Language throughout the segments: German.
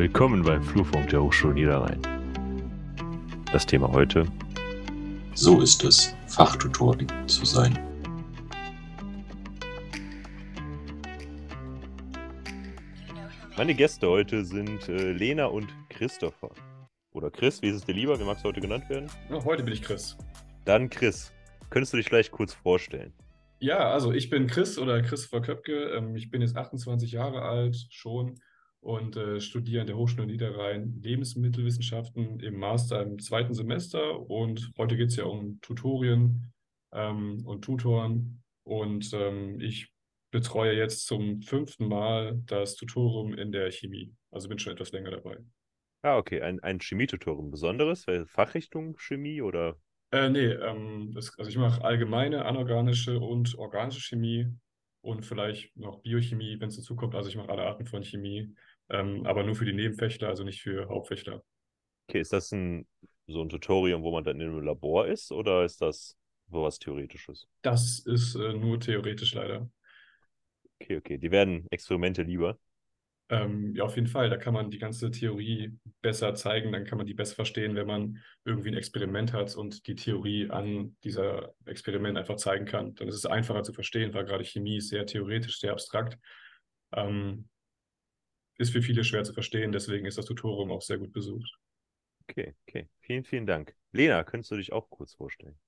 Willkommen beim Flurfunk der Hochschule Niederrhein. Das Thema heute. So ist es, Fachtutorin zu sein. Meine Gäste heute sind äh, Lena und Christopher. Oder Chris, wie ist es dir lieber? Wie magst du heute genannt werden? Ja, heute bin ich Chris. Dann Chris, könntest du dich vielleicht kurz vorstellen? Ja, also ich bin Chris oder Christopher Köpke. Ähm, ich bin jetzt 28 Jahre alt schon und äh, studiere an der Hochschule Niederrhein Lebensmittelwissenschaften im Master im zweiten Semester. Und heute geht es ja um Tutorien ähm, und Tutoren. Und ähm, ich betreue jetzt zum fünften Mal das Tutorium in der Chemie. Also bin schon etwas länger dabei. Ah, okay. Ein, ein Chemietutorium. Besonderes? Fachrichtung Chemie oder? Äh, nee, ähm, das, also ich mache allgemeine, anorganische und organische Chemie und vielleicht noch Biochemie, wenn es dazu kommt. Also ich mache alle Arten von Chemie, ähm, aber nur für die Nebenfächer, also nicht für Hauptfächer. Okay, ist das ein, so ein Tutorium, wo man dann in einem Labor ist oder ist das sowas Theoretisches? Das ist äh, nur theoretisch leider. Okay, okay. Die werden Experimente lieber. Ähm, ja, auf jeden Fall. Da kann man die ganze Theorie besser zeigen. Dann kann man die besser verstehen, wenn man irgendwie ein Experiment hat und die Theorie an dieser Experiment einfach zeigen kann. Dann ist es einfacher zu verstehen, weil gerade Chemie ist sehr theoretisch, sehr abstrakt. Ähm, ist für viele schwer zu verstehen. Deswegen ist das Tutorium auch sehr gut besucht. Okay, okay. Vielen, vielen Dank. Lena, könntest du dich auch kurz vorstellen?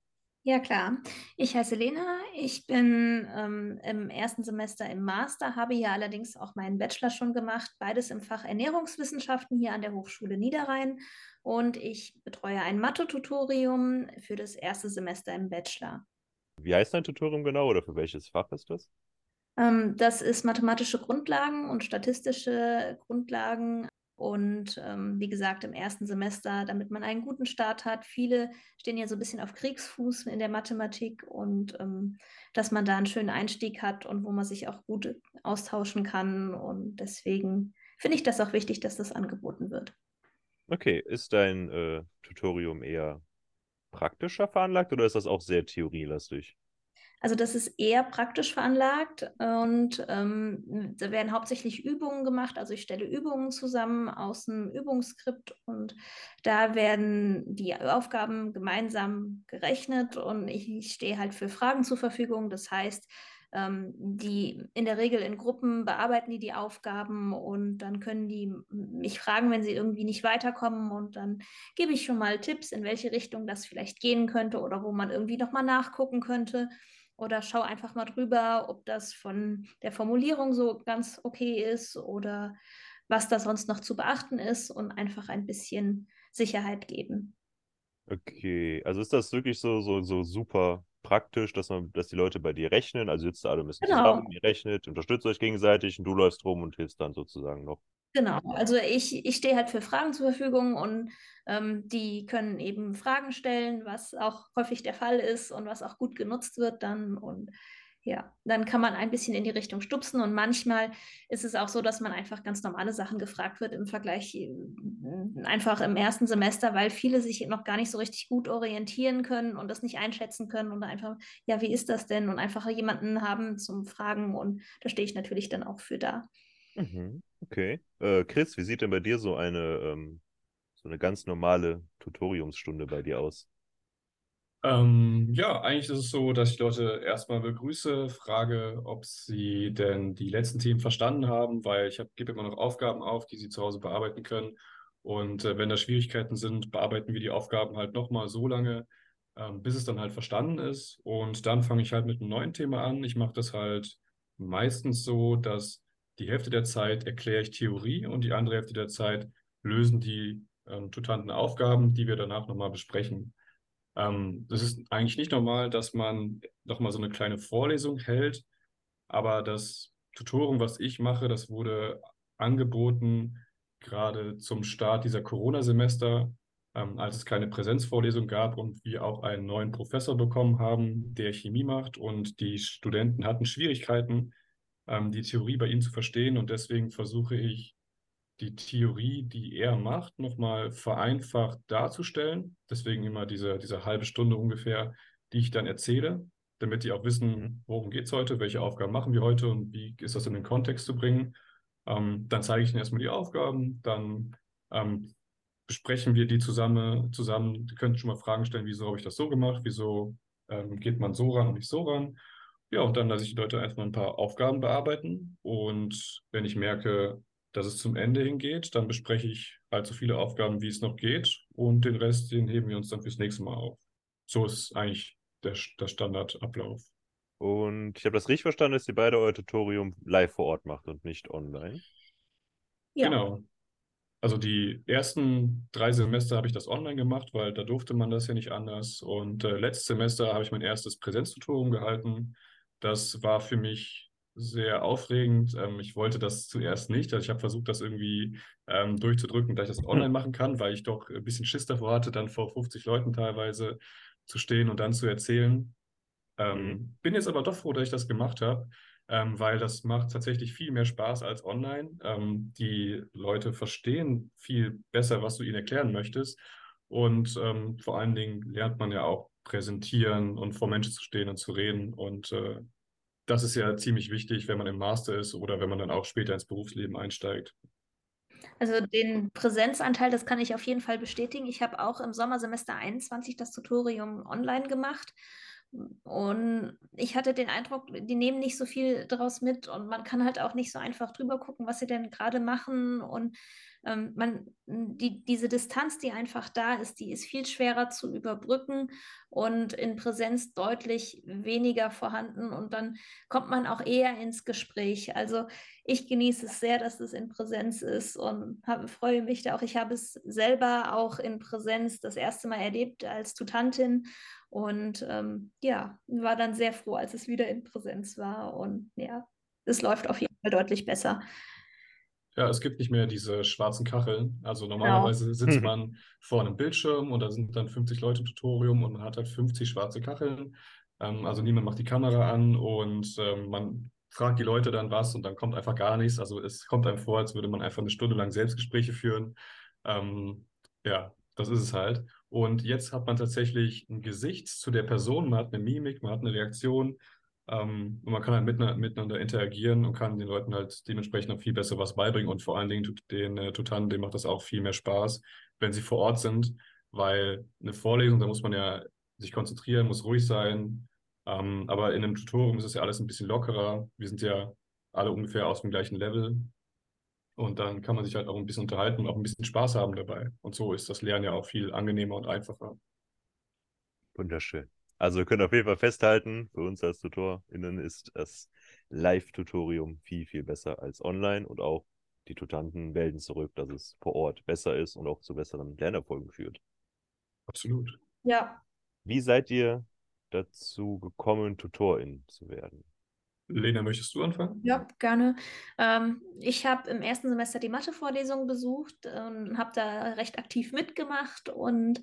Ja, klar. Ich heiße Lena. Ich bin ähm, im ersten Semester im Master, habe hier allerdings auch meinen Bachelor schon gemacht, beides im Fach Ernährungswissenschaften hier an der Hochschule Niederrhein. Und ich betreue ein Mathe-Tutorium für das erste Semester im Bachelor. Wie heißt dein Tutorium genau oder für welches Fach ist das? Ähm, das ist mathematische Grundlagen und statistische Grundlagen und ähm, wie gesagt, im ersten Semester, damit man einen guten Start hat. Viele stehen ja so ein bisschen auf Kriegsfuß in der Mathematik und ähm, dass man da einen schönen Einstieg hat und wo man sich auch gut austauschen kann. Und deswegen finde ich das auch wichtig, dass das angeboten wird. Okay, ist dein äh, Tutorium eher praktischer veranlagt oder ist das auch sehr theorielastig? Also das ist eher praktisch veranlagt und ähm, da werden hauptsächlich Übungen gemacht. Also ich stelle Übungen zusammen aus einem Übungsskript und da werden die Aufgaben gemeinsam gerechnet und ich, ich stehe halt für Fragen zur Verfügung. Das heißt, ähm, die in der Regel in Gruppen bearbeiten die die Aufgaben und dann können die mich fragen, wenn sie irgendwie nicht weiterkommen und dann gebe ich schon mal Tipps, in welche Richtung das vielleicht gehen könnte oder wo man irgendwie nochmal nachgucken könnte oder schau einfach mal drüber, ob das von der Formulierung so ganz okay ist oder was da sonst noch zu beachten ist und einfach ein bisschen Sicherheit geben. Okay, also ist das wirklich so, so, so super praktisch, dass man, dass die Leute bei dir rechnen? Also sitzt alle ein bisschen genau. zusammen, ihr rechnet, unterstützt euch gegenseitig und du läufst rum und hilfst dann sozusagen noch. Genau, also ich, ich stehe halt für Fragen zur Verfügung und ähm, die können eben Fragen stellen, was auch häufig der Fall ist und was auch gut genutzt wird dann. Und ja, dann kann man ein bisschen in die Richtung stupsen und manchmal ist es auch so, dass man einfach ganz normale Sachen gefragt wird im Vergleich äh, einfach im ersten Semester, weil viele sich noch gar nicht so richtig gut orientieren können und das nicht einschätzen können und einfach, ja, wie ist das denn? Und einfach jemanden haben zum Fragen und da stehe ich natürlich dann auch für da. Mhm, okay. Äh, Chris, wie sieht denn bei dir so eine, ähm, so eine ganz normale Tutoriumsstunde bei dir aus? Ähm, ja, eigentlich ist es so, dass ich Leute erstmal begrüße, frage, ob sie denn die letzten Themen verstanden haben, weil ich gebe immer noch Aufgaben auf, die sie zu Hause bearbeiten können. Und äh, wenn da Schwierigkeiten sind, bearbeiten wir die Aufgaben halt nochmal so lange, ähm, bis es dann halt verstanden ist. Und dann fange ich halt mit einem neuen Thema an. Ich mache das halt meistens so, dass die Hälfte der Zeit erkläre ich Theorie und die andere Hälfte der Zeit lösen die ähm, tutanten Aufgaben, die wir danach nochmal besprechen. Ähm, das ist eigentlich nicht normal, dass man nochmal so eine kleine Vorlesung hält, aber das Tutorium, was ich mache, das wurde angeboten gerade zum Start dieser Corona-Semester, ähm, als es keine Präsenzvorlesung gab und wir auch einen neuen Professor bekommen haben, der Chemie macht und die Studenten hatten Schwierigkeiten, ähm, die Theorie bei ihm zu verstehen. Und deswegen versuche ich, die Theorie, die er macht, nochmal vereinfacht darzustellen. Deswegen immer diese, diese halbe Stunde ungefähr, die ich dann erzähle, damit die auch wissen, worum geht es heute, welche Aufgaben machen wir heute und wie ist das in den Kontext zu bringen. Ähm, dann zeige ich ihnen erstmal die Aufgaben, dann ähm, besprechen wir die zusammen, zusammen. Die können schon mal Fragen stellen, wieso habe ich das so gemacht, wieso ähm, geht man so ran und nicht so ran. Ja, und dann lasse ich die Leute einfach ein paar Aufgaben bearbeiten. Und wenn ich merke, dass es zum Ende hingeht, dann bespreche ich halt so viele Aufgaben, wie es noch geht. Und den Rest, den heben wir uns dann fürs nächste Mal auf. So ist eigentlich der, der Standardablauf. Und ich habe das richtig verstanden, dass ihr beide euer Tutorium live vor Ort macht und nicht online. Ja. Genau. Also die ersten drei Semester habe ich das online gemacht, weil da durfte man das ja nicht anders. Und äh, letztes Semester habe ich mein erstes Präsenztutorium gehalten. Das war für mich sehr aufregend. Ähm, ich wollte das zuerst nicht. Also ich habe versucht, das irgendwie ähm, durchzudrücken, dass ich das online machen kann, weil ich doch ein bisschen Schiss davor hatte, dann vor 50 Leuten teilweise zu stehen und dann zu erzählen. Ähm, mhm. Bin jetzt aber doch froh, dass ich das gemacht habe, ähm, weil das macht tatsächlich viel mehr Spaß als online. Ähm, die Leute verstehen viel besser, was du ihnen erklären möchtest. Und ähm, vor allen Dingen lernt man ja auch präsentieren und vor Menschen zu stehen und zu reden. Und äh, das ist ja ziemlich wichtig, wenn man im Master ist oder wenn man dann auch später ins Berufsleben einsteigt. Also den Präsenzanteil, das kann ich auf jeden Fall bestätigen. Ich habe auch im Sommersemester 21 das Tutorium online gemacht und ich hatte den Eindruck, die nehmen nicht so viel daraus mit und man kann halt auch nicht so einfach drüber gucken, was sie denn gerade machen. Und ähm, man, die, diese Distanz, die einfach da ist, die ist viel schwerer zu überbrücken und in Präsenz deutlich weniger vorhanden. Und dann kommt man auch eher ins Gespräch. Also ich genieße es sehr, dass es in Präsenz ist und habe, freue mich da auch. Ich habe es selber auch in Präsenz das erste Mal erlebt als Tutantin und ähm, ja, war dann sehr froh, als es wieder in Präsenz war. Und ja, es läuft auf jeden Fall deutlich besser. Ja, es gibt nicht mehr diese schwarzen Kacheln. Also normalerweise genau. sitzt man vor einem Bildschirm und da sind dann 50 Leute im Tutorium und man hat halt 50 schwarze Kacheln. Ähm, also niemand macht die Kamera an und ähm, man fragt die Leute dann was und dann kommt einfach gar nichts. Also es kommt einem vor, als würde man einfach eine Stunde lang Selbstgespräche führen. Ähm, ja, das ist es halt. Und jetzt hat man tatsächlich ein Gesicht zu der Person, man hat eine Mimik, man hat eine Reaktion ähm, und man kann halt miteinander, miteinander, interagieren und kann den Leuten halt dementsprechend noch viel besser was beibringen. Und vor allen Dingen den äh, Tutanten, denen macht das auch viel mehr Spaß, wenn sie vor Ort sind, weil eine Vorlesung, da muss man ja sich konzentrieren, muss ruhig sein. Ähm, aber in einem Tutorium ist es ja alles ein bisschen lockerer. Wir sind ja alle ungefähr aus dem gleichen Level. Und dann kann man sich halt auch ein bisschen unterhalten und auch ein bisschen Spaß haben dabei. Und so ist das Lernen ja auch viel angenehmer und einfacher. Wunderschön. Also wir können auf jeden Fall festhalten, für uns als TutorInnen ist das Live-Tutorium viel, viel besser als online und auch die Tutanten melden zurück, dass es vor Ort besser ist und auch zu besseren Lernerfolgen führt. Absolut. Ja. Wie seid ihr dazu gekommen, Tutorin zu werden? Lena, möchtest du anfangen? Ja, gerne. Ähm, ich habe im ersten Semester die Mathe-Vorlesung besucht und habe da recht aktiv mitgemacht und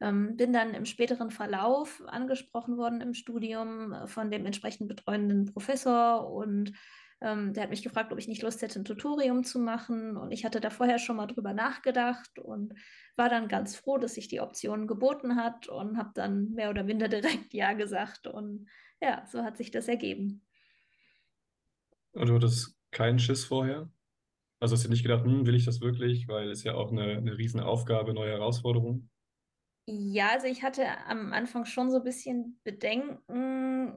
ähm, bin dann im späteren Verlauf angesprochen worden im Studium von dem entsprechend betreuenden Professor und ähm, der hat mich gefragt, ob ich nicht Lust hätte, ein Tutorium zu machen und ich hatte da vorher schon mal drüber nachgedacht und war dann ganz froh, dass sich die Option geboten hat und habe dann mehr oder minder direkt Ja gesagt und ja, so hat sich das ergeben. Und du hattest keinen Schiss vorher? Also hast du nicht gedacht, hm, will ich das wirklich? Weil es ja auch eine, eine riesen Aufgabe, neue Herausforderung. Ja, also ich hatte am Anfang schon so ein bisschen Bedenken,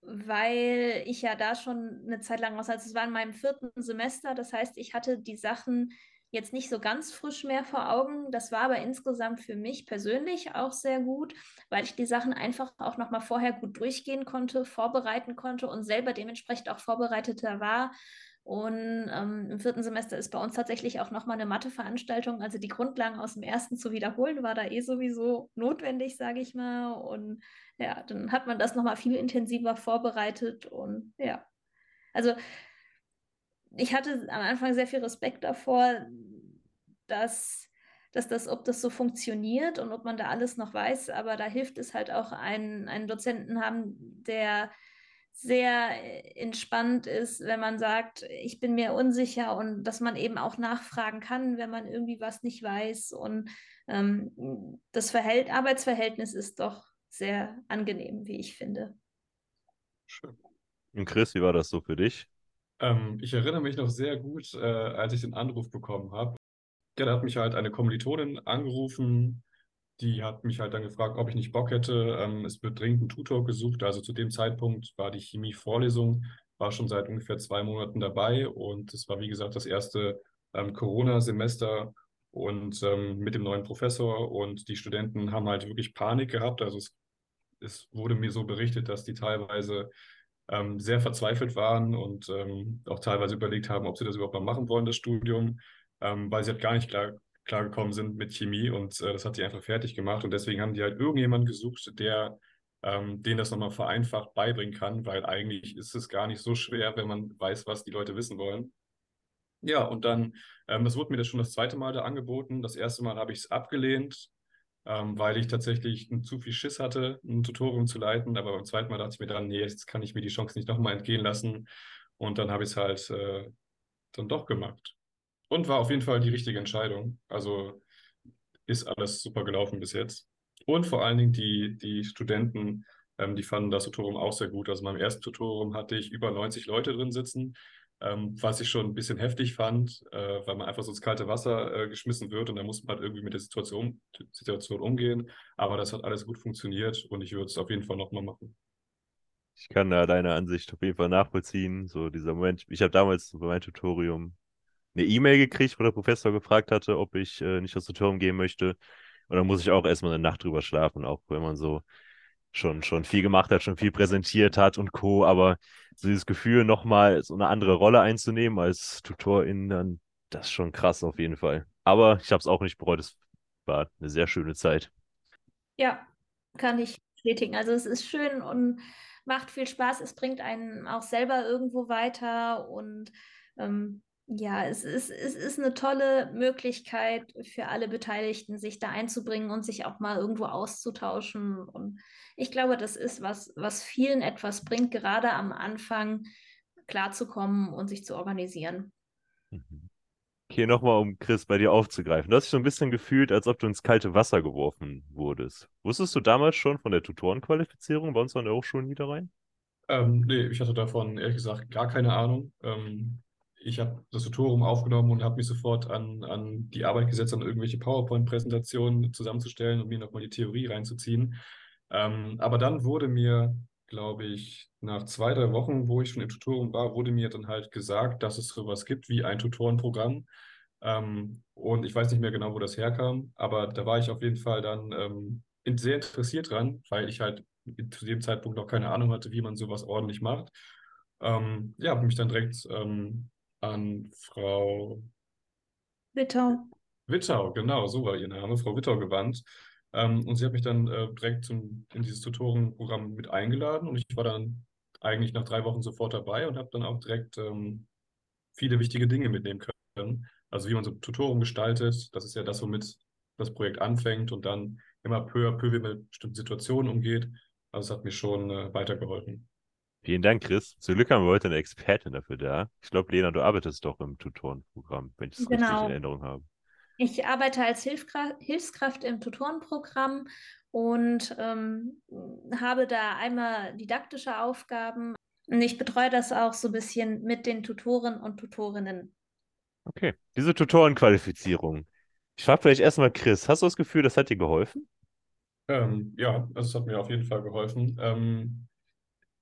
weil ich ja da schon eine Zeit lang aus, also es war in meinem vierten Semester, das heißt, ich hatte die Sachen jetzt nicht so ganz frisch mehr vor Augen. Das war aber insgesamt für mich persönlich auch sehr gut, weil ich die Sachen einfach auch noch mal vorher gut durchgehen konnte, vorbereiten konnte und selber dementsprechend auch vorbereiteter war. Und ähm, im vierten Semester ist bei uns tatsächlich auch nochmal eine Matheveranstaltung. Also die Grundlagen aus dem ersten zu wiederholen, war da eh sowieso notwendig, sage ich mal. Und ja, dann hat man das nochmal viel intensiver vorbereitet. Und ja, also ich hatte am Anfang sehr viel Respekt davor, dass, dass das, ob das so funktioniert und ob man da alles noch weiß, aber da hilft es halt auch, einen, einen Dozenten haben, der sehr entspannt ist, wenn man sagt, ich bin mir unsicher und dass man eben auch nachfragen kann, wenn man irgendwie was nicht weiß. Und ähm, das Verhält Arbeitsverhältnis ist doch sehr angenehm, wie ich finde. Schön. Und Chris, wie war das so für dich? Ähm, ich erinnere mich noch sehr gut, äh, als ich den Anruf bekommen habe. Ja, da hat mich halt eine Kommilitonin angerufen, die hat mich halt dann gefragt, ob ich nicht Bock hätte. Ähm, es wird dringend ein Tutor gesucht. Also zu dem Zeitpunkt war die Chemie-Vorlesung, war schon seit ungefähr zwei Monaten dabei und es war, wie gesagt, das erste ähm, Corona-Semester und ähm, mit dem neuen Professor und die Studenten haben halt wirklich Panik gehabt. Also es, es wurde mir so berichtet, dass die teilweise ähm, sehr verzweifelt waren und ähm, auch teilweise überlegt haben, ob sie das überhaupt mal machen wollen, das Studium, ähm, weil sie halt gar nicht klar, klar gekommen sind mit Chemie und äh, das hat sie einfach fertig gemacht und deswegen haben die halt irgendjemanden gesucht, der ähm, denen das nochmal vereinfacht beibringen kann, weil eigentlich ist es gar nicht so schwer, wenn man weiß, was die Leute wissen wollen. Ja, und dann, ähm, das wurde mir das schon das zweite Mal da angeboten. Das erste Mal habe ich es abgelehnt, ähm, weil ich tatsächlich zu viel Schiss hatte, ein Tutorium zu leiten. Aber beim zweiten Mal dachte ich mir dann, nee, jetzt kann ich mir die Chance nicht nochmal entgehen lassen. Und dann habe ich es halt äh, dann doch gemacht. Und war auf jeden Fall die richtige Entscheidung. Also ist alles super gelaufen bis jetzt. Und vor allen Dingen die, die Studenten, ähm, die fanden das Tutorium auch sehr gut. Also meinem ersten Tutorium hatte ich über 90 Leute drin sitzen ähm, was ich schon ein bisschen heftig fand, äh, weil man einfach so ins kalte Wasser äh, geschmissen wird und dann muss man halt irgendwie mit der Situation, Situation umgehen. Aber das hat alles gut funktioniert und ich würde es auf jeden Fall nochmal machen. Ich kann da deine Ansicht auf jeden Fall nachvollziehen. So dieser Moment, ich habe damals bei meinem Tutorium eine E-Mail gekriegt, wo der Professor gefragt hatte, ob ich äh, nicht das Tutorium gehen möchte. Und dann muss ich auch erstmal eine Nacht drüber schlafen, auch wenn man so schon, schon viel gemacht hat, schon viel präsentiert hat und Co. Aber so dieses Gefühl, nochmal so eine andere Rolle einzunehmen als Tutorin, dann, das ist schon krass auf jeden Fall. Aber ich habe es auch nicht bereut. Es war eine sehr schöne Zeit. Ja, kann ich bestätigen. Also es ist schön und macht viel Spaß. Es bringt einen auch selber irgendwo weiter und ähm, ja, es ist, es ist eine tolle Möglichkeit für alle Beteiligten, sich da einzubringen und sich auch mal irgendwo auszutauschen. Und ich glaube, das ist was, was vielen etwas bringt, gerade am Anfang klarzukommen und sich zu organisieren. Mhm. Okay, nochmal, um Chris bei dir aufzugreifen. Du hast dich so ein bisschen gefühlt, als ob du ins kalte Wasser geworfen wurdest. Wusstest du damals schon von der Tutorenqualifizierung bei uns an der Hochschule Niederrhein? Ähm, nee, ich hatte davon ehrlich gesagt gar keine Ahnung. Ähm, ich habe das Tutorium aufgenommen und habe mich sofort an, an die Arbeit gesetzt, an irgendwelche PowerPoint-Präsentationen zusammenzustellen und mir nochmal die Theorie reinzuziehen. Ähm, aber dann wurde mir, glaube ich, nach zwei, drei Wochen, wo ich schon im Tutorium war, wurde mir dann halt gesagt, dass es sowas gibt wie ein Tutorenprogramm. Ähm, und ich weiß nicht mehr genau, wo das herkam, aber da war ich auf jeden Fall dann ähm, sehr interessiert dran, weil ich halt zu dem Zeitpunkt noch keine Ahnung hatte, wie man sowas ordentlich macht. Ähm, ja, habe mich dann direkt ähm, an Frau Wittau. Wittau, genau, so war ihr Name, Frau Wittau gewandt. Ähm, und sie hat mich dann äh, direkt zum, in dieses Tutorenprogramm mit eingeladen und ich war dann eigentlich nach drei Wochen sofort dabei und habe dann auch direkt ähm, viele wichtige Dinge mitnehmen können. Also wie man so Tutoren gestaltet, das ist ja das, womit das Projekt anfängt und dann immer peu à peu, wie man mit bestimmten Situationen umgeht. Also es hat mir schon äh, weitergeholfen. Vielen Dank, Chris. Zum Glück haben wir heute eine Expertin dafür da. Ich glaube, Lena, du arbeitest doch im Tutorenprogramm, wenn ich es genau. richtig in Erinnerung habe. Ich arbeite als Hilfskraft, Hilfskraft im Tutorenprogramm und ähm, habe da einmal didaktische Aufgaben. Und ich betreue das auch so ein bisschen mit den Tutoren und Tutorinnen. Okay, diese Tutorenqualifizierung. Ich frage vielleicht erstmal Chris, hast du das Gefühl, das hat dir geholfen? Ähm, ja, also es hat mir auf jeden Fall geholfen. Ähm,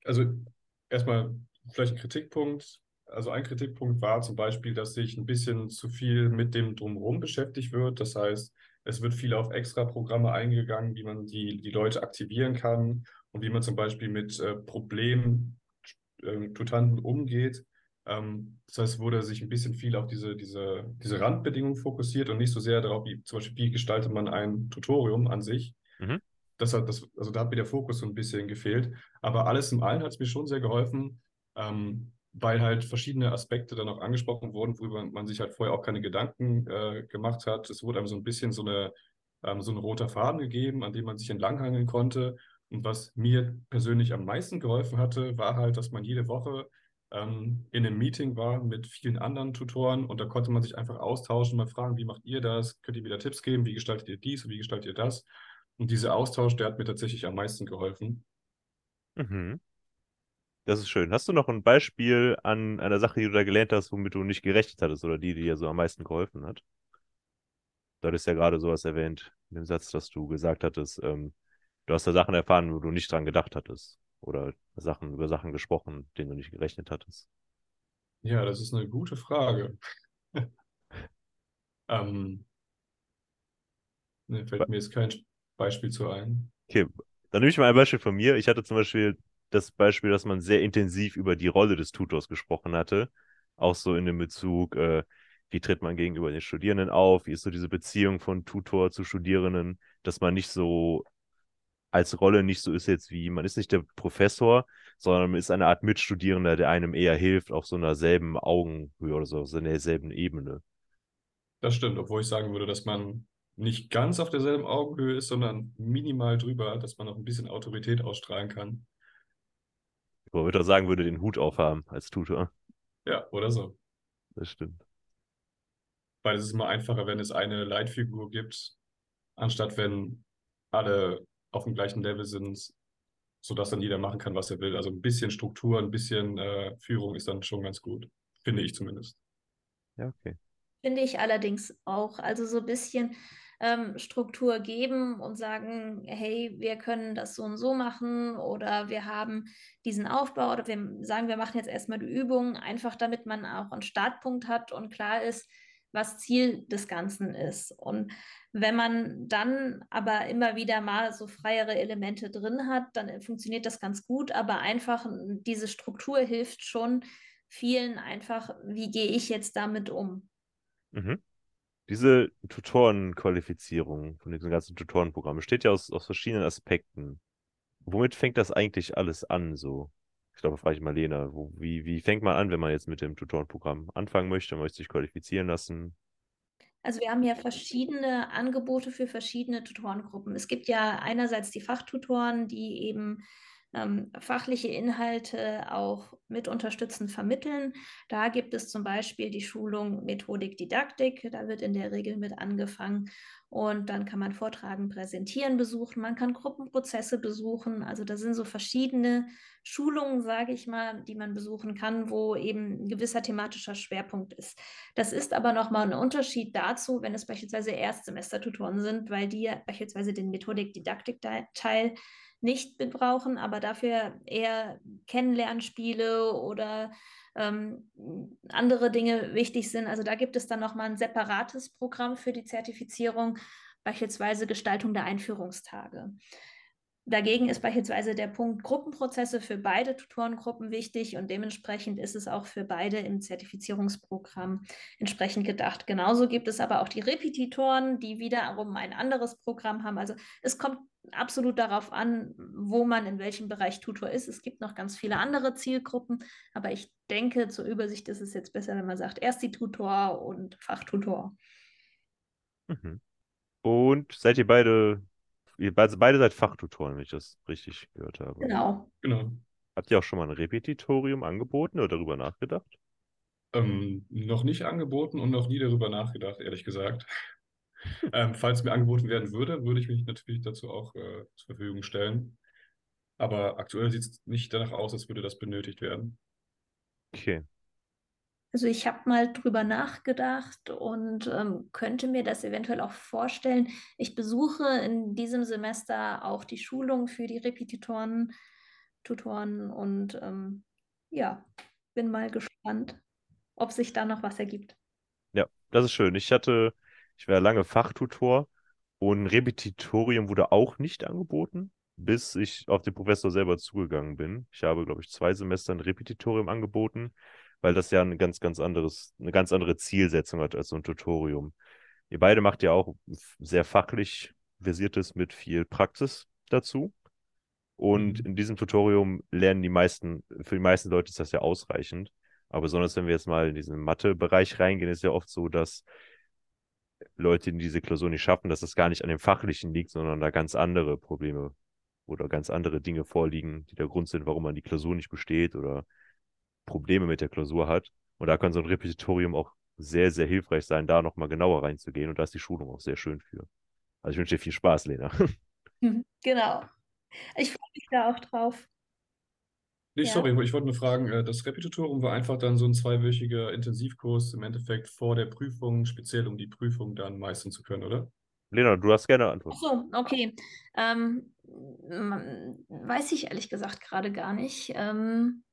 also erstmal vielleicht ein Kritikpunkt. Also ein Kritikpunkt war zum Beispiel, dass sich ein bisschen zu viel mit dem Drumherum beschäftigt wird. Das heißt, es wird viel auf Extra-Programme eingegangen, wie man die, die Leute aktivieren kann und wie man zum Beispiel mit äh, Problemtutanten äh, umgeht. Ähm, das heißt, wurde sich ein bisschen viel auf diese, diese, diese Randbedingungen fokussiert und nicht so sehr darauf, wie zum Beispiel, wie gestaltet man ein Tutorium an sich. Mhm das hat, das, also da hat mir der Fokus so ein bisschen gefehlt. Aber alles in allem hat es mir schon sehr geholfen, ähm, weil halt verschiedene Aspekte dann auch angesprochen wurden, worüber man sich halt vorher auch keine Gedanken äh, gemacht hat. Es wurde einem so ein bisschen so, eine, ähm, so ein roter Faden gegeben, an dem man sich entlanghangeln konnte. Und was mir persönlich am meisten geholfen hatte, war halt, dass man jede Woche ähm, in einem Meeting war mit vielen anderen Tutoren und da konnte man sich einfach austauschen, mal fragen, wie macht ihr das? Könnt ihr wieder Tipps geben? Wie gestaltet ihr dies? Wie gestaltet ihr das? Und dieser Austausch, der hat mir tatsächlich am meisten geholfen. Mhm. Das ist schön. Hast du noch ein Beispiel an einer Sache, die du da gelernt hast, womit du nicht gerechnet hattest oder die, die dir so am meisten geholfen hat? Du hattest ja gerade sowas erwähnt, in dem Satz, dass du gesagt hattest, ähm, du hast da Sachen erfahren, wo du nicht dran gedacht hattest. Oder Sachen, über Sachen gesprochen, denen du nicht gerechnet hattest. Ja, das ist eine gute Frage. ähm, ne, fällt mir jetzt kein Beispiel zu ein. Okay, dann nehme ich mal ein Beispiel von mir. Ich hatte zum Beispiel das Beispiel, dass man sehr intensiv über die Rolle des Tutors gesprochen hatte. Auch so in dem Bezug, äh, wie tritt man gegenüber den Studierenden auf, wie ist so diese Beziehung von Tutor zu Studierenden, dass man nicht so als Rolle nicht so ist jetzt wie, man ist nicht der Professor, sondern man ist eine Art Mitstudierender, der einem eher hilft auf so einer selben Augenhöhe oder so, auf so einer selben Ebene. Das stimmt, obwohl ich sagen würde, dass man nicht ganz auf derselben Augenhöhe ist, sondern minimal drüber, dass man noch ein bisschen Autorität ausstrahlen kann. Wo ich auch sagen würde, den Hut aufhaben als Tutor. Ja, oder so. Das stimmt. Weil es ist immer einfacher, wenn es eine Leitfigur gibt, anstatt wenn alle auf dem gleichen Level sind, sodass dann jeder machen kann, was er will. Also ein bisschen Struktur, ein bisschen äh, Führung ist dann schon ganz gut, finde ich zumindest. Ja, okay. Finde ich allerdings auch. Also so ein bisschen ähm, Struktur geben und sagen, hey, wir können das so und so machen oder wir haben diesen Aufbau oder wir sagen, wir machen jetzt erstmal die Übung, einfach damit man auch einen Startpunkt hat und klar ist, was Ziel des Ganzen ist. Und wenn man dann aber immer wieder mal so freiere Elemente drin hat, dann funktioniert das ganz gut, aber einfach diese Struktur hilft schon vielen einfach, wie gehe ich jetzt damit um? Mhm. Diese Tutorenqualifizierung von diesem ganzen Tutorenprogramm besteht ja aus, aus verschiedenen Aspekten. Womit fängt das eigentlich alles an, so? Ich glaube, frage ich mal Lena, wo, wie, wie fängt man an, wenn man jetzt mit dem Tutorenprogramm anfangen möchte, möchte sich qualifizieren lassen? Also wir haben ja verschiedene Angebote für verschiedene Tutorengruppen. Es gibt ja einerseits die Fachtutoren, die eben ähm, fachliche Inhalte auch mit unterstützend vermitteln. Da gibt es zum Beispiel die Schulung Methodik Didaktik. Da wird in der Regel mit angefangen. Und dann kann man Vortragen, Präsentieren besuchen. Man kann Gruppenprozesse besuchen. Also da sind so verschiedene Schulungen, sage ich mal, die man besuchen kann, wo eben ein gewisser thematischer Schwerpunkt ist. Das ist aber nochmal ein Unterschied dazu, wenn es beispielsweise Erstsemestertutoren sind, weil die beispielsweise den Methodik-Didaktik-Teil nicht brauchen, aber dafür eher Kennenlernspiele oder ähm, andere Dinge wichtig sind. Also da gibt es dann nochmal ein separates Programm für die Zertifizierung, beispielsweise Gestaltung der Einführungstage. Dagegen ist beispielsweise der Punkt Gruppenprozesse für beide Tutorengruppen wichtig und dementsprechend ist es auch für beide im Zertifizierungsprogramm entsprechend gedacht. Genauso gibt es aber auch die Repetitoren, die wiederum ein anderes Programm haben. Also es kommt absolut darauf an, wo man in welchem Bereich Tutor ist. Es gibt noch ganz viele andere Zielgruppen, aber ich denke, zur Übersicht ist es jetzt besser, wenn man sagt, erst die Tutor und Fachtutor. Mhm. Und seid ihr beide Ihr beide, beide seid Fachtutoren, wenn ich das richtig gehört habe. Genau. Genau. Habt ihr auch schon mal ein Repetitorium angeboten oder darüber nachgedacht? Ähm, noch nicht angeboten und noch nie darüber nachgedacht, ehrlich gesagt. Ähm, falls mir angeboten werden würde, würde ich mich natürlich dazu auch äh, zur Verfügung stellen. Aber aktuell sieht es nicht danach aus, als würde das benötigt werden. Okay. Also ich habe mal drüber nachgedacht und ähm, könnte mir das eventuell auch vorstellen. Ich besuche in diesem Semester auch die Schulung für die Repetitoren, Tutoren und ähm, ja, bin mal gespannt, ob sich da noch was ergibt. Ja, das ist schön. Ich hatte, ich war lange Fachtutor und Repetitorium wurde auch nicht angeboten, bis ich auf den Professor selber zugegangen bin. Ich habe, glaube ich, zwei Semester ein Repetitorium angeboten weil das ja ein ganz, ganz anderes, eine ganz andere Zielsetzung hat als so ein Tutorium. Ihr beide macht ja auch sehr fachlich versiertes mit viel Praxis dazu. Und mhm. in diesem Tutorium lernen die meisten, für die meisten Leute ist das ja ausreichend. Aber besonders wenn wir jetzt mal in diesen Mathe-Bereich reingehen, ist ja oft so, dass Leute, die diese Klausur nicht schaffen, dass das gar nicht an dem Fachlichen liegt, sondern da ganz andere Probleme oder ganz andere Dinge vorliegen, die der Grund sind, warum man die Klausur nicht besteht oder Probleme mit der Klausur hat. Und da kann so ein Repetitorium auch sehr, sehr hilfreich sein, da nochmal genauer reinzugehen. Und da ist die Schulung auch sehr schön für. Also ich wünsche dir viel Spaß, Lena. Genau. Ich freue mich da auch drauf. Nee, Ja. sorry, ich wollte nur fragen, äh, das Repetitorium war einfach dann so ein zweiwöchiger Intensivkurs im Endeffekt vor der Prüfung, speziell um die Prüfung dann meistern zu können, oder? Lena, du hast gerne Antwort. so, okay. Ähm, weiß ich ehrlich gesagt gerade gar nicht. Ähm,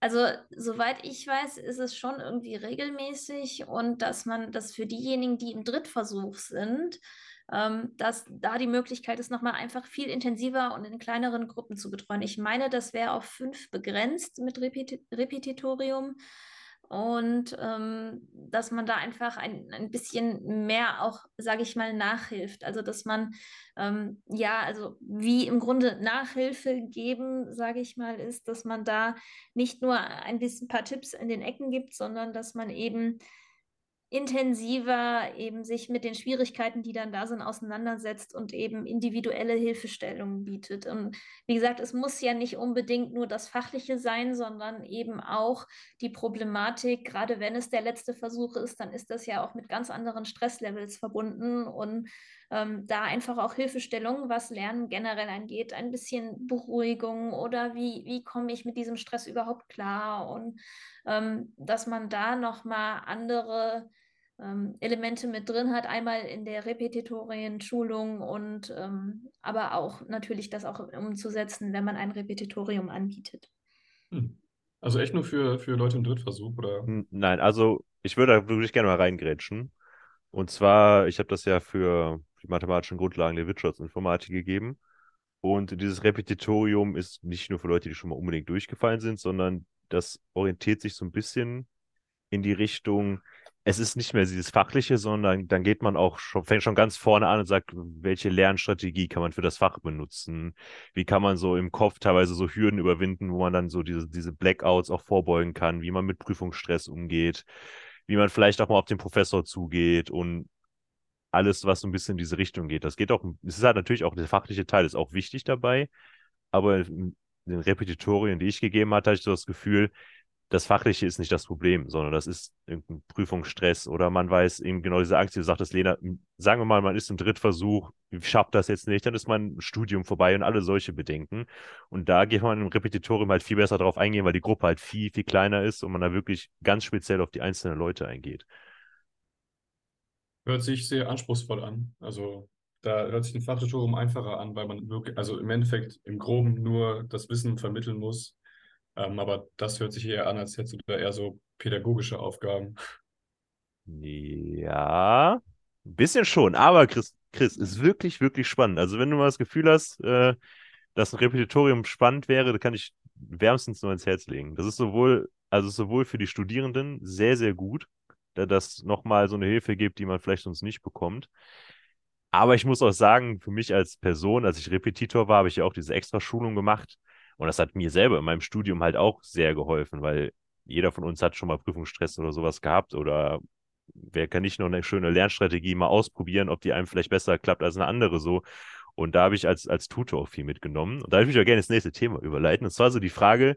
also, soweit ich weiß, ist es schon irgendwie regelmäßig und dass man das für diejenigen, die im Drittversuch sind, dass da die Möglichkeit ist, nochmal einfach viel intensiver und in kleineren Gruppen zu betreuen. Ich meine, das wäre auf fünf begrenzt mit Repeti Repetitorium und ähm, dass man da einfach ein, ein bisschen mehr auch, sage ich mal, nachhilft. Also, dass man ähm, ja, also wie im Grunde Nachhilfe geben, sage ich mal, ist, dass man da nicht nur ein bisschen ein paar Tipps in den Ecken gibt, sondern dass man eben intensiver eben sich mit den Schwierigkeiten, die dann da sind, auseinandersetzt und eben individuelle Hilfestellungen bietet. Und wie gesagt, es muss ja nicht unbedingt nur das Fachliche sein, sondern eben auch die Problematik, gerade wenn es der letzte Versuch ist, dann ist das ja auch mit ganz anderen Stresslevels verbunden und ähm, da einfach auch Hilfestellung, was Lernen generell angeht, ein bisschen Beruhigung oder wie, wie komme ich mit diesem Stress überhaupt klar und ähm, dass man da nochmal andere ähm, Elemente mit drin hat, einmal in der Repetitorienschulung und ähm, aber auch natürlich das auch umzusetzen, wenn man ein Repetitorium anbietet. Hm. Also echt nur für, für Leute im Drittversuch, oder? N- Nein, also ich würde da wirklich gerne mal reingrätschen. Und zwar, ich habe das ja für die mathematischen Grundlagen der Wirtschaftsinformatik gegeben. Und dieses Repetitorium ist nicht nur für Leute, die schon mal unbedingt durchgefallen sind, sondern das orientiert sich so ein bisschen in die Richtung, es ist nicht mehr dieses Fachliche, sondern dann geht man auch schon, fängt schon ganz vorne an und sagt, welche Lernstrategie kann man für das Fach benutzen? Wie kann man so im Kopf teilweise so Hürden überwinden, wo man dann so diese, diese Blackouts auch vorbeugen kann, wie man mit Prüfungsstress umgeht, wie man vielleicht auch mal auf den Professor zugeht und alles, was so ein bisschen in diese Richtung geht. Das geht auch, es ist halt natürlich auch der fachliche Teil, ist auch wichtig dabei, aber in den Repetitorien, die ich gegeben hatte, hatte ich so das Gefühl, das Fachliche ist nicht das Problem, sondern das ist irgendein Prüfungsstress oder man weiß eben genau diese Angst, die du sagtest, Lena, sagen wir mal, man ist im Drittversuch, schafft das jetzt nicht, dann ist mein Studium vorbei und alle solche Bedenken. Und da geht man im Repetitorium halt viel besser drauf eingehen, weil die Gruppe halt viel, viel kleiner ist und man da wirklich ganz speziell auf die einzelnen Leute eingeht. Hört sich sehr anspruchsvoll an. Also da hört sich ein Fachtutorium einfacher an, weil man wirklich, also im Endeffekt im Groben nur das Wissen vermitteln muss. Ähm, aber das hört sich eher an, als hättest du da eher so pädagogische Aufgaben. Ja, ein bisschen schon, aber Chris, Chris, ist wirklich, wirklich spannend. Also wenn du mal das Gefühl hast, äh, dass ein Repetitorium spannend wäre, da kann ich wärmstens nur ins Herz legen. Das ist sowohl, also sowohl für die Studierenden sehr, sehr gut, da das nochmal so eine Hilfe gibt, die man vielleicht sonst nicht bekommt. Aber ich muss auch sagen, für mich als Person, als ich Repetitor war, habe ich ja auch diese extra Schulung gemacht. Und das hat mir selber in meinem Studium halt auch sehr geholfen, weil jeder von uns hat schon mal Prüfungsstress oder sowas gehabt oder wer kann nicht noch eine schöne Lernstrategie mal ausprobieren, ob die einem vielleicht besser klappt als eine andere so. Und da habe ich als, als Tutor auch viel mitgenommen. Und da würde ich auch gerne ins nächste Thema überleiten. Und zwar so die Frage,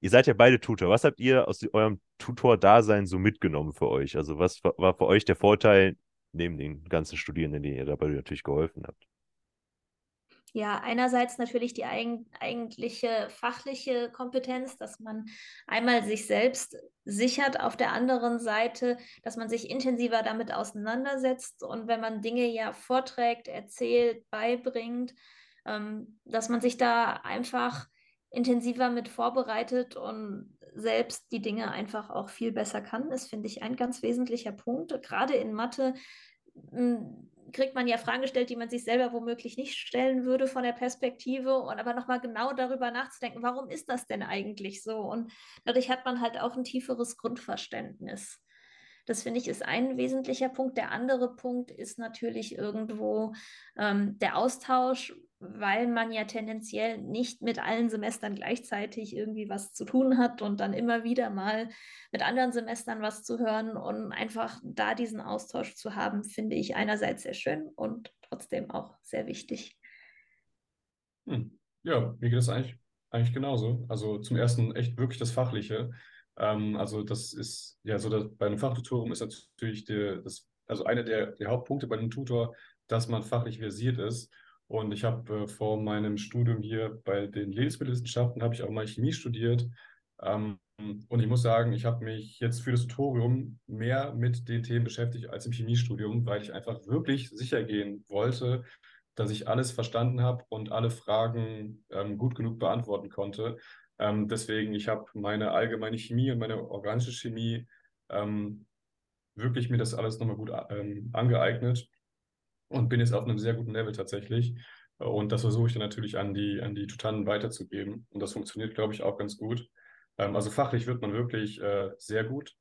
ihr seid ja beide Tutor. Was habt ihr aus eurem Tutor-Dasein so mitgenommen für euch? Also was war für euch der Vorteil neben den ganzen Studierenden, denen ihr dabei natürlich geholfen habt? Ja, einerseits natürlich die eigen, eigentliche fachliche Kompetenz, dass man einmal sich selbst sichert, auf der anderen Seite, dass man sich intensiver damit auseinandersetzt und wenn man Dinge ja vorträgt, erzählt, beibringt, ähm, dass man sich da einfach intensiver mit vorbereitet und selbst die Dinge einfach auch viel besser kann, ist, finde ich, ein ganz wesentlicher Punkt. Gerade in Mathe kriegt man ja Fragen gestellt, die man sich selber womöglich nicht stellen würde von der Perspektive und aber nochmal genau darüber nachzudenken, warum ist das denn eigentlich so? Und dadurch hat man halt auch ein tieferes Grundverständnis. Das finde ich ist ein wesentlicher Punkt. Der andere Punkt ist natürlich irgendwo ähm, der Austausch, weil man ja tendenziell nicht mit allen Semestern gleichzeitig irgendwie was zu tun hat und dann immer wieder mal mit anderen Semestern was zu hören und einfach da diesen Austausch zu haben, finde ich einerseits sehr schön und trotzdem auch sehr wichtig. Hm. Ja, mir geht das eigentlich, eigentlich genauso. Also zum ersten echt wirklich das Fachliche. Ähm, also das ist, ja, so dass, bei einem Fachtutorium ist natürlich der, das, also einer der, der Hauptpunkte bei einem Tutor, dass man fachlich versiert ist. Und ich habe äh, vor meinem Studium hier bei den Lebensmittelwissenschaften, habe ich auch mal Chemie studiert. Ähm, und ich muss sagen, ich habe mich jetzt für das Tutorium mehr mit den Themen beschäftigt als im Chemiestudium, weil ich einfach wirklich sicher gehen wollte, dass ich alles verstanden habe und alle Fragen ähm, gut genug beantworten konnte. Ähm, deswegen, ich habe meine allgemeine Chemie und meine organische Chemie ähm, wirklich mir das alles nochmal gut ähm, angeeignet und bin jetzt auf einem sehr guten Level tatsächlich. Und das versuche ich dann natürlich an die, an die Tutanten weiterzugeben. Und das funktioniert, glaube ich, auch ganz gut. Ähm, also fachlich wird man wirklich äh, sehr gut.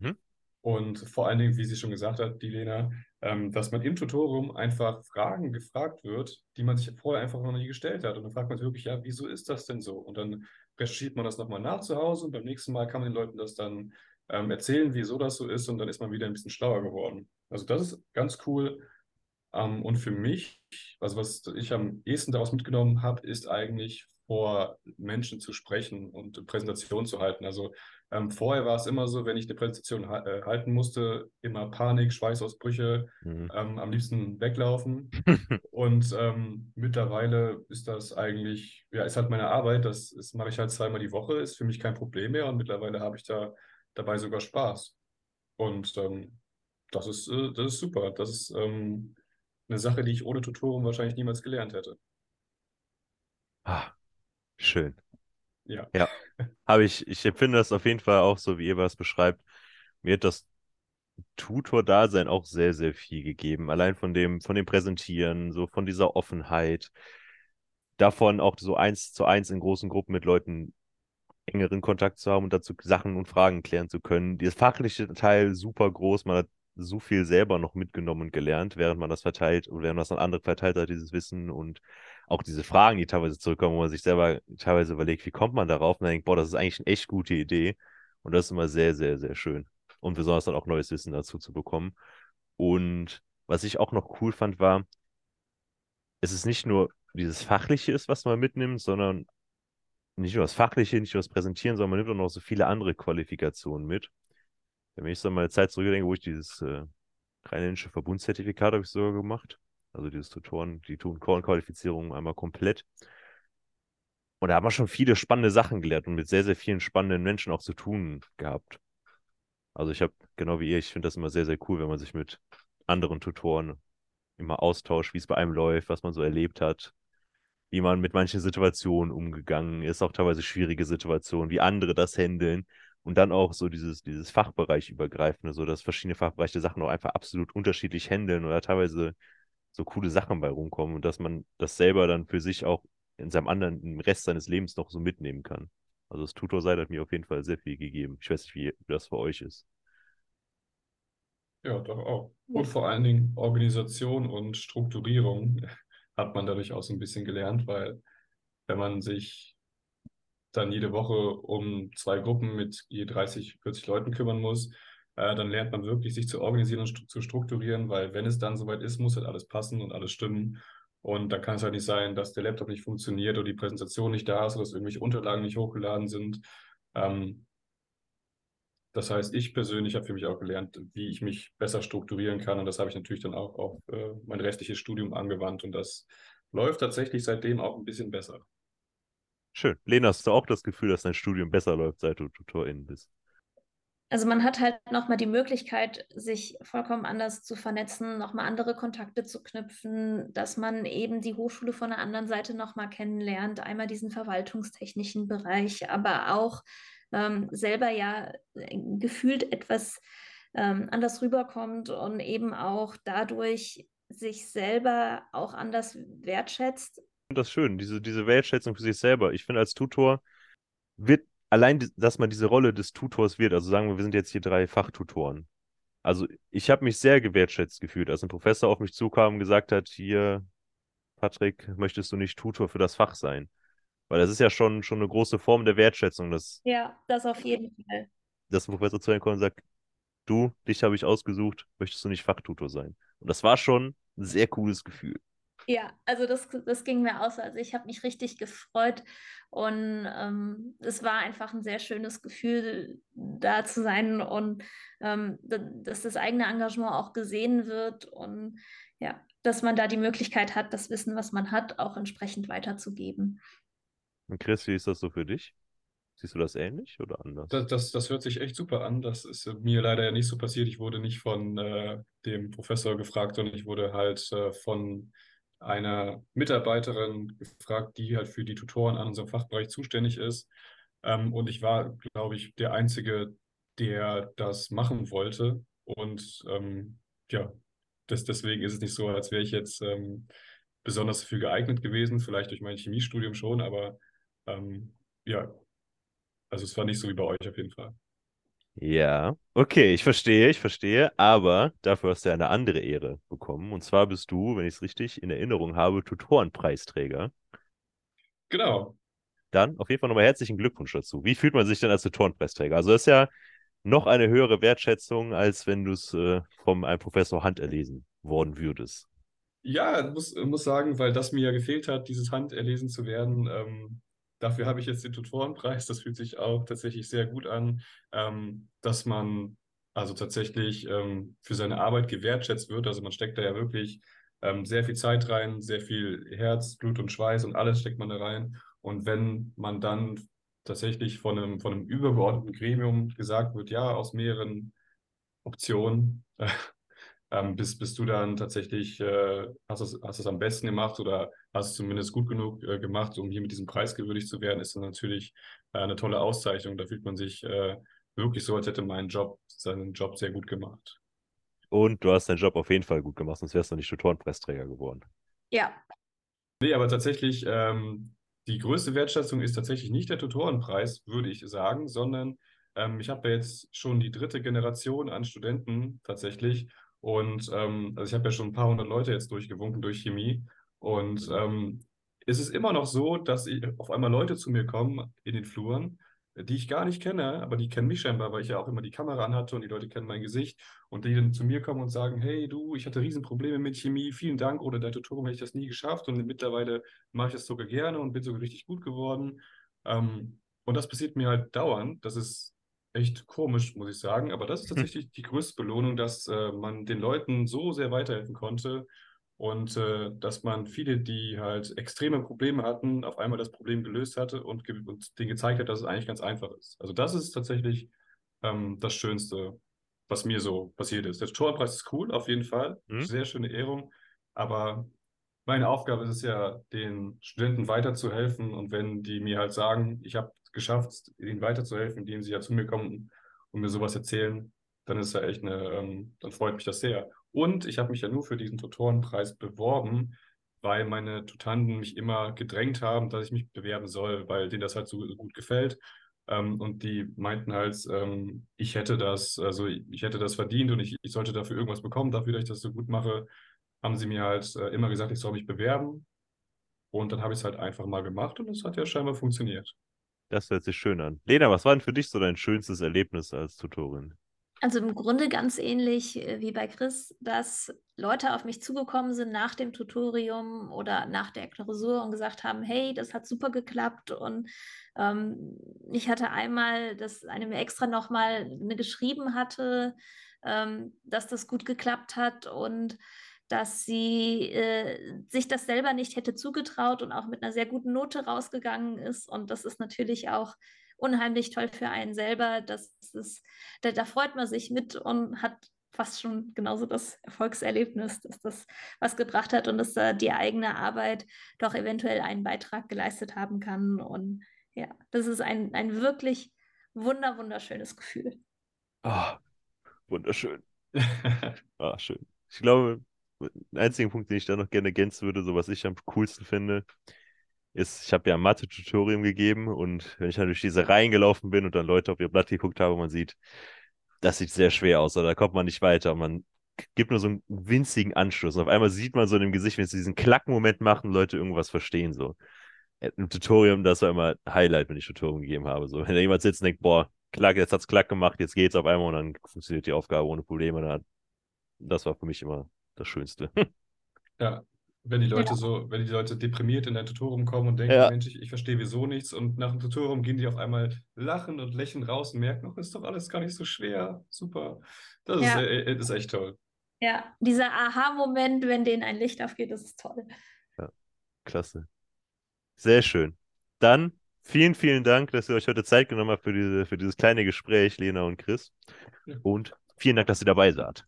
Hm? Und vor allen Dingen, wie sie schon gesagt hat, die Lena, ähm, dass man im Tutorium einfach Fragen gefragt wird, die man sich vorher einfach noch nie gestellt hat. Und dann fragt man sich wirklich, ja, wieso ist das denn so? Und dann recherchiert man das nochmal nach zu Hause und beim nächsten Mal kann man den Leuten das dann ähm, erzählen, wieso das so ist und dann ist man wieder ein bisschen schlauer geworden. Also das ist ganz cool. Ähm, und für mich, also was ich am ehesten daraus mitgenommen habe, ist eigentlich vor Menschen zu sprechen und Präsentationen zu halten. Also ähm, vorher war es immer so, wenn ich eine Präsentation ha äh, halten musste, immer Panik, Schweißausbrüche, mhm. ähm, am liebsten weglaufen. und ähm, mittlerweile ist das eigentlich, ja, ist halt meine Arbeit, das, das mache ich halt zweimal die Woche, ist für mich kein Problem mehr und mittlerweile habe ich da dabei sogar Spaß. Und ähm, das ist, äh, das ist super. Das ist ähm, eine Sache, die ich ohne Tutorium wahrscheinlich niemals gelernt hätte. Ah, schön. Ja. Ja. Habe ich, ich empfinde das auf jeden Fall auch so, wie ihr was beschreibt. Mir hat das Tutor-Dasein auch sehr, sehr viel gegeben. Allein von dem, von dem Präsentieren, so von dieser Offenheit. Davon auch so eins zu eins in großen Gruppen mit Leuten engeren Kontakt zu haben und dazu Sachen und Fragen klären zu können. Das fachliche Teil super groß. Man hat so viel selber noch mitgenommen und gelernt, während man das verteilt und während man das an andere verteilt hat, dieses Wissen und auch diese Fragen, die teilweise zurückkommen, wo man sich selber teilweise überlegt, wie kommt man darauf? Und dann denkt, boah, das ist eigentlich eine echt gute Idee. Und das ist immer sehr, sehr, sehr schön. Und besonders dann auch neues Wissen dazu zu bekommen. Und was ich auch noch cool fand, war, es ist nicht nur dieses Fachliche ist, was man mitnimmt, sondern nicht nur das Fachliche, nicht nur das Präsentieren, sondern man nimmt auch noch so viele andere Qualifikationen mit. Wenn ich so an meine Zeit zurückdenke, wo ich dieses äh, rheinländische Verbundszertifikat habe ich sogar gemacht. Also dieses Tutoren, die Tutorenqualifizierung einmal komplett. Und da haben wir schon viele spannende Sachen gelernt und mit sehr, sehr vielen spannenden Menschen auch zu tun gehabt. Also ich habe, genau wie ihr, ich finde das immer sehr, sehr cool, wenn man sich mit anderen Tutoren immer austauscht, wie es bei einem läuft, was man so erlebt hat, wie man mit manchen Situationen umgegangen ist, auch teilweise schwierige Situationen, wie andere das handeln und dann auch so dieses, dieses Fachbereich übergreifende, so dass verschiedene Fachbereiche Sachen auch einfach absolut unterschiedlich handeln oder teilweise so coole Sachen bei rumkommen und dass man das selber dann für sich auch in seinem anderen, im Rest seines Lebens noch so mitnehmen kann. Also das Tutor-Seite hat mir auf jeden Fall sehr viel gegeben. Ich weiß nicht, wie das für euch ist. Ja, doch auch. Und vor allen Dingen Organisation und Strukturierung hat man dadurch auch so ein bisschen gelernt, weil wenn man sich dann jede Woche um zwei Gruppen mit je 30, 40 Leuten kümmern muss, äh, dann lernt man wirklich, sich zu organisieren und st zu strukturieren, weil wenn es dann soweit ist, muss halt alles passen und alles stimmen. Und dann kann es halt nicht sein, dass der Laptop nicht funktioniert oder die Präsentation nicht da ist oder dass irgendwelche Unterlagen nicht hochgeladen sind. Ähm, das heißt, ich persönlich habe für mich auch gelernt, wie ich mich besser strukturieren kann. Und das habe ich natürlich dann auch auf äh, mein restliches Studium angewandt. Und das läuft tatsächlich seitdem auch ein bisschen besser. Schön. Lena, hast du auch das Gefühl, dass dein Studium besser läuft, seit du Tutorin bist? Also man hat halt nochmal die Möglichkeit, sich vollkommen anders zu vernetzen, nochmal andere Kontakte zu knüpfen, dass man eben die Hochschule von der anderen Seite nochmal kennenlernt. Einmal diesen verwaltungstechnischen Bereich, aber auch ähm, selber ja äh, gefühlt etwas ähm, anders rüberkommt und eben auch dadurch sich selber auch anders wertschätzt. Das ist schön, diese, diese Wertschätzung für sich selber. Ich finde, als Tutor wird allein, dass man diese Rolle des Tutors wird, also sagen wir, wir sind jetzt hier drei Fachtutoren. Also ich habe mich sehr gewertschätzt gefühlt, als ein Professor auf mich zukam und gesagt hat, hier, Patrick, möchtest du nicht Tutor für das Fach sein? Weil das ist ja schon, schon eine große Form der Wertschätzung. Dass, ja, das auf jeden Fall. Dass ein Professor zu einem kommt und sagt, du, dich habe ich ausgesucht, möchtest du nicht Fachtutor sein? Und das war schon ein sehr cooles Gefühl. Ja, also das, das ging mir aus. Also ich habe mich richtig gefreut und ähm, es war einfach ein sehr schönes Gefühl, da zu sein und ähm, dass das eigene Engagement auch gesehen wird und ja, dass man da die Möglichkeit hat, das Wissen, was man hat, auch entsprechend weiterzugeben. Und Chris, wie ist das so für dich? Siehst du das ähnlich oder anders? Das, das, das hört sich echt super an. Das ist mir leider ja nicht so passiert. Ich wurde nicht von äh, dem Professor gefragt, sondern ich wurde halt äh, von einer Mitarbeiterin gefragt, die halt für die Tutoren an unserem Fachbereich zuständig ist. Ähm, und ich war, glaube ich, der Einzige, der das machen wollte. Und ähm, ja, das, deswegen ist es nicht so, als wäre ich jetzt ähm, besonders dafür geeignet gewesen, vielleicht durch mein Chemiestudium schon, aber ähm, ja, also es war nicht so wie bei euch auf jeden Fall. Ja, okay, ich verstehe, ich verstehe, aber dafür hast du ja eine andere Ehre bekommen. Und zwar bist du, wenn ich es richtig in Erinnerung habe, Tutorenpreisträger. Genau. Dann auf jeden Fall nochmal herzlichen Glückwunsch dazu. Wie fühlt man sich denn als Tutorenpreisträger? Also das ist ja noch eine höhere Wertschätzung, als wenn du es äh, von einem Professor handerlesen worden würdest. Ja, muss, muss sagen, weil das mir ja gefehlt hat, dieses handerlesen zu werden. Ähm, Dafür habe ich jetzt den Tutorenpreis. Das fühlt sich auch tatsächlich sehr gut an, ähm, dass man also tatsächlich ähm, für seine Arbeit gewertschätzt wird. Also man steckt da ja wirklich ähm, sehr viel Zeit rein, sehr viel Herz, Blut und Schweiß und alles steckt man da rein. Und wenn man dann tatsächlich von einem, von einem übergeordneten Gremium gesagt wird, ja, aus mehreren Optionen, äh, ähm, bist, bist du dann tatsächlich, äh, hast es hast am besten gemacht oder hast es zumindest gut genug äh, gemacht, um hier mit diesem Preis gewürdigt zu werden, ist dann natürlich äh, eine tolle Auszeichnung. Da fühlt man sich äh, wirklich so, als hätte mein Job seinen Job sehr gut gemacht. Und du hast deinen Job auf jeden Fall gut gemacht, sonst wärst du nicht Tutorenpreisträger geworden. Ja. Nee, aber tatsächlich, ähm, die größte Wertschätzung ist tatsächlich nicht der Tutorenpreis, würde ich sagen, sondern ähm, ich habe ja jetzt schon die dritte Generation an Studenten tatsächlich und ähm, also ich habe ja schon ein paar hundert Leute jetzt durchgewunken durch Chemie. Und ähm, es ist immer noch so, dass ich, auf einmal Leute zu mir kommen in den Fluren, die ich gar nicht kenne, aber die kennen mich scheinbar, weil ich ja auch immer die Kamera anhatte und die Leute kennen mein Gesicht und die dann zu mir kommen und sagen, hey du, ich hatte Riesenprobleme mit Chemie, vielen Dank oder dein Tutorium hätte ich das nie geschafft und mittlerweile mache ich das sogar gerne und bin sogar richtig gut geworden. Ähm, und das passiert mir halt dauernd. Das ist echt komisch, muss ich sagen. Aber das ist tatsächlich die größte Belohnung, dass äh, man den Leuten so sehr weiterhelfen konnte und äh, dass man viele, die halt extreme Probleme hatten, auf einmal das Problem gelöst hatte und, ge und denen gezeigt hat, dass es eigentlich ganz einfach ist. Also das ist tatsächlich ähm, das Schönste, was mir so passiert ist. Der Torpreis ist cool, auf jeden Fall. Mhm. Sehr schöne Ehrung. Aber meine Aufgabe ist es ja, den Studenten weiterzuhelfen. Und wenn die mir halt sagen, ich habe geschafft, ihnen weiterzuhelfen, indem sie ja zu mir kommen und mir sowas erzählen, dann ist ja echt eine, ähm, dann freut mich das sehr. Und ich habe mich ja nur für diesen Tutorenpreis beworben, weil meine Tutanten mich immer gedrängt haben, dass ich mich bewerben soll, weil denen das halt so gut gefällt. Ähm, und die meinten halt, ähm, ich hätte das, also ich hätte das verdient und ich, ich sollte dafür irgendwas bekommen, dafür, dass ich das so gut mache. Haben sie mir halt äh, immer gesagt, ich soll mich bewerben. Und dann habe ich es halt einfach mal gemacht und es hat ja scheinbar funktioniert. Das hört sich schön an. Lena, was war denn für dich so dein schönstes Erlebnis als Tutorin? Also im Grunde ganz ähnlich äh, wie bei Chris, dass Leute auf mich zugekommen sind nach dem Tutorium oder nach der Klausur und gesagt haben, hey, das hat super geklappt. Und ähm, ich hatte einmal, dass eine mir extra nochmal eine geschrieben hatte, ähm, dass das gut geklappt hat und dass sie äh, sich das selber nicht hätte zugetraut und auch mit einer sehr guten Note rausgegangen ist. Und das ist natürlich auch unheimlich toll für einen selber. Das ist, da, da freut man sich mit und hat fast schon genauso das Erfolgserlebnis, dass das was gebracht hat und dass da die eigene Arbeit doch eventuell einen Beitrag geleistet haben kann. Und ja, das ist ein, ein wirklich wunder, wunderschönes Gefühl. Ah, oh, wunderschön. ah, schön. Ich glaube, einzigen Punkt, den ich da noch gerne ergänzen würde, so was ich am coolsten finde, ist, ich habe ja ein Mathe-Tutorium gegeben und wenn ich dann durch diese Reihen gelaufen bin und dann Leute auf ihr Blatt geguckt habe, man sieht, das sieht sehr schwer aus, oder da kommt man nicht weiter. Man gibt nur so einen winzigen Anschluss. Und auf einmal sieht man so in dem Gesicht, wenn sie diesen Klackmoment machen, Leute irgendwas verstehen. So. Im Tutorium, das war immer Highlight, wenn ich Tutorium gegeben habe. So, wenn da jemand sitzt und denkt, boah, Klack, jetzt hat's Klack gemacht, jetzt geht's auf einmal und dann funktioniert die Aufgabe ohne Probleme. Das war für mich immer das Schönste. Ja, Wenn die Leute Ja. so, wenn die Leute deprimiert in ein Tutorium kommen und denken, Ja. Mensch, ich, ich verstehe wieso nichts und nach dem Tutorium gehen die auf einmal lachen und lächeln raus und merken, oh, ist doch alles gar nicht so schwer. Super. Das Ja. ist, äh, ist echt toll. Ja, dieser Aha-Moment, wenn denen ein Licht aufgeht, das ist toll. Klasse. Sehr schön. Dann vielen, vielen Dank, dass ihr euch heute Zeit genommen habt für, diese, für dieses kleine Gespräch, Lena und Chris. Ja. Und vielen Dank, dass ihr dabei seid.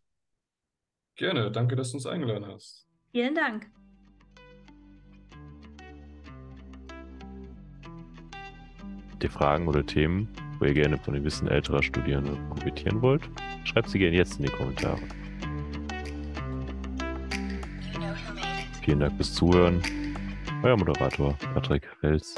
Gerne. Danke, dass du uns eingeladen hast. Vielen Dank. Habt ihr Fragen oder Themen, wo ihr gerne von dem Wissen älterer Studierende profitieren wollt? Schreibt sie gerne jetzt in die Kommentare. Vielen Dank fürs Zuhören. Euer Moderator Patrick Fels.